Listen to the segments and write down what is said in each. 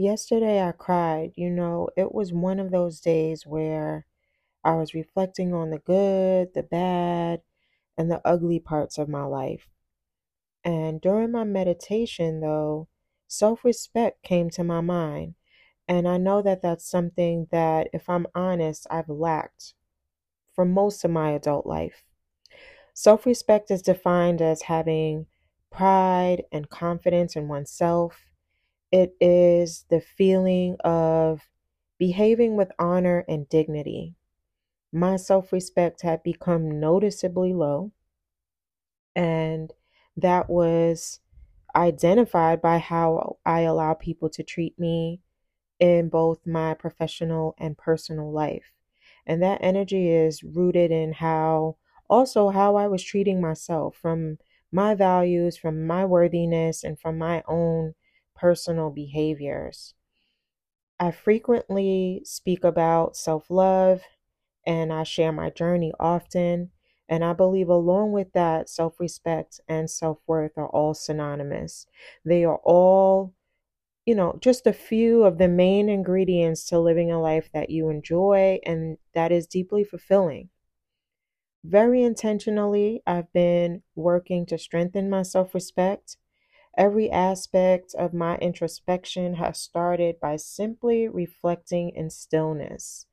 Yesterday I cried. You know, it was one of those days where I was reflecting on the good, the bad, and the ugly parts of my life. And during my meditation, though, self respect came to my mind. And I know that that's something that, if I'm honest, I've lacked for most of my adult life. Self respect is defined as having pride and confidence in oneself. It is the feeling of behaving with honor and dignity. My self respect had become noticeably low, and that was identified by how I allow people to treat me in both my professional and personal life. And that energy is rooted in how also how I was treating myself from my values, from my worthiness, and from my own personal behaviors. I frequently speak about self love and I share my journey often. And I believe, along with that, self respect and self worth are all synonymous. They are all, you know, just a few of the main ingredients to living a life that you enjoy and that is deeply fulfilling. Very intentionally, I've been working to strengthen my self respect. Every aspect of my introspection has started by simply reflecting in stillness.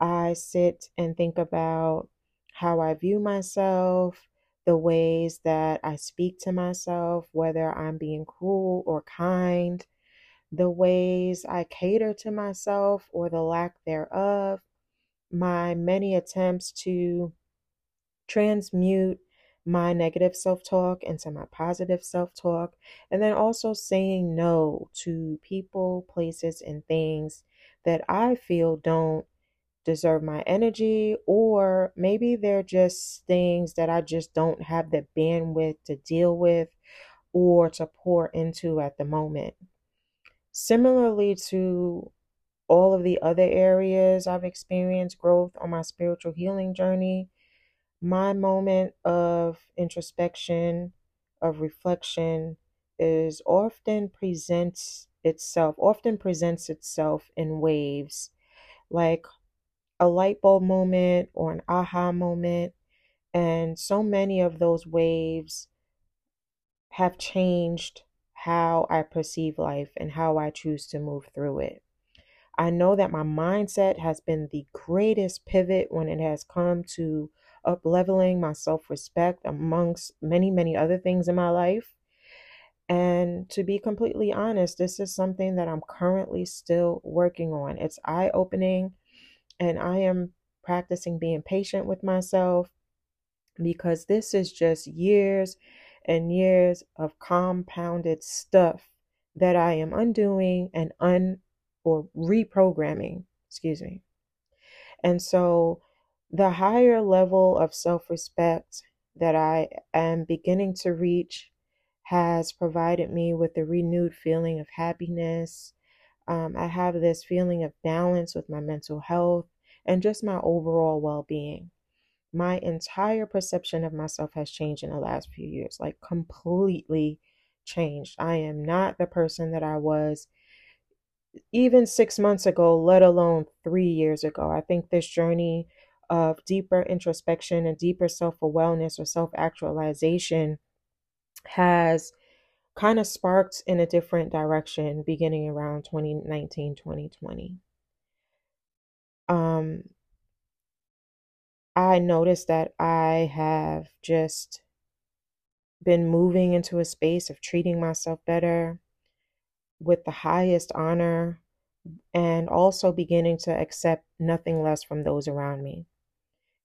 I sit and think about how I view myself, the ways that I speak to myself, whether I'm being cruel or kind, the ways I cater to myself or the lack thereof, my many attempts to transmute my negative self talk into my positive self talk, and then also saying no to people, places, and things that I feel don't deserve my energy, or maybe they're just things that I just don't have the bandwidth to deal with or to pour into at the moment. Similarly to all of the other areas I've experienced growth on my spiritual healing journey, my moment of introspection, of reflection, is often presents itself, often presents itself in waves, like a light bulb moment or an aha moment. And so many of those waves have changed how I perceive life and how I choose to move through it. I know that my mindset has been the greatest pivot when it has come to up leveling my self respect amongst many, many other things in my life. And to be completely honest, this is something that I'm currently still working on. It's eye opening and I am practicing being patient with myself because this is just years and years of compounded stuff that I am undoing and un or reprogramming, excuse me. And so the higher level of self-respect that I am beginning to reach has provided me with a renewed feeling of happiness um, I have this feeling of balance with my mental health and just my overall well being. My entire perception of myself has changed in the last few years, like completely changed. I am not the person that I was even six months ago, let alone three years ago. I think this journey of deeper introspection and deeper self awareness or self actualization has kind of sparked in a different direction beginning around 2019 2020 um i noticed that i have just been moving into a space of treating myself better with the highest honor and also beginning to accept nothing less from those around me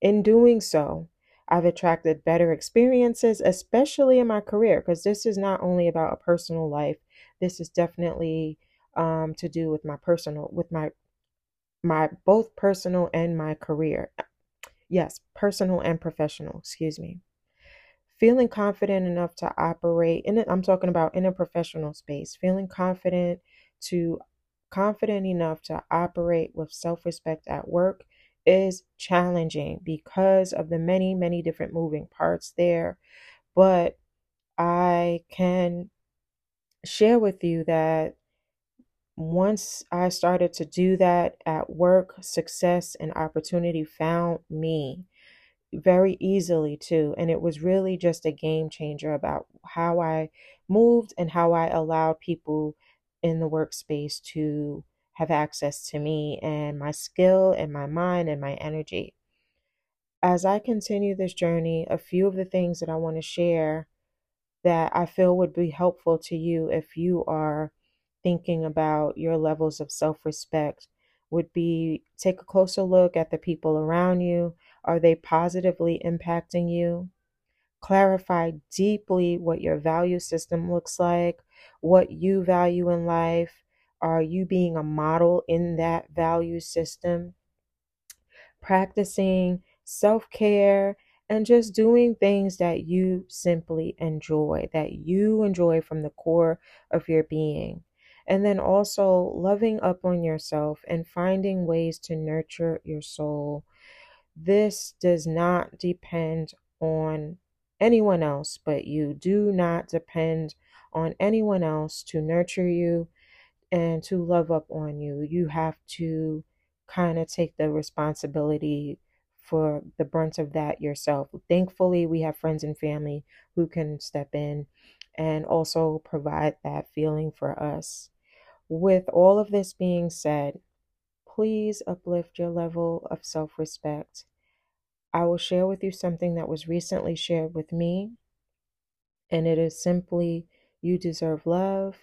in doing so I've attracted better experiences, especially in my career, because this is not only about a personal life. This is definitely um, to do with my personal, with my my both personal and my career. Yes, personal and professional. Excuse me. Feeling confident enough to operate in. I'm talking about in a professional space. Feeling confident to confident enough to operate with self-respect at work is challenging because of the many, many different moving parts there. But I can share with you that once I started to do that at work, success and opportunity found me very easily too. And it was really just a game changer about how I moved and how I allowed people in the workspace to have access to me and my skill and my mind and my energy. As I continue this journey, a few of the things that I want to share that I feel would be helpful to you if you are thinking about your levels of self respect would be take a closer look at the people around you. Are they positively impacting you? Clarify deeply what your value system looks like, what you value in life. Are you being a model in that value system? Practicing self care and just doing things that you simply enjoy, that you enjoy from the core of your being. And then also loving up on yourself and finding ways to nurture your soul. This does not depend on anyone else but you. Do not depend on anyone else to nurture you and to love up on you. You have to kind of take the responsibility for the brunt of that yourself. Thankfully, we have friends and family who can step in and also provide that feeling for us. With all of this being said, please uplift your level of self respect. I will share with you something that was recently shared with me, and it is simply you deserve love,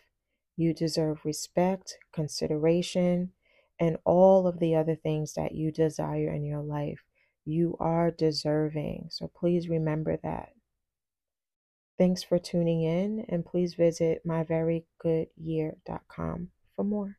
you deserve respect, consideration, and all of the other things that you desire in your life. You are deserving. So please remember that. Thanks for tuning in, and please visit myverygoodyear.com for more.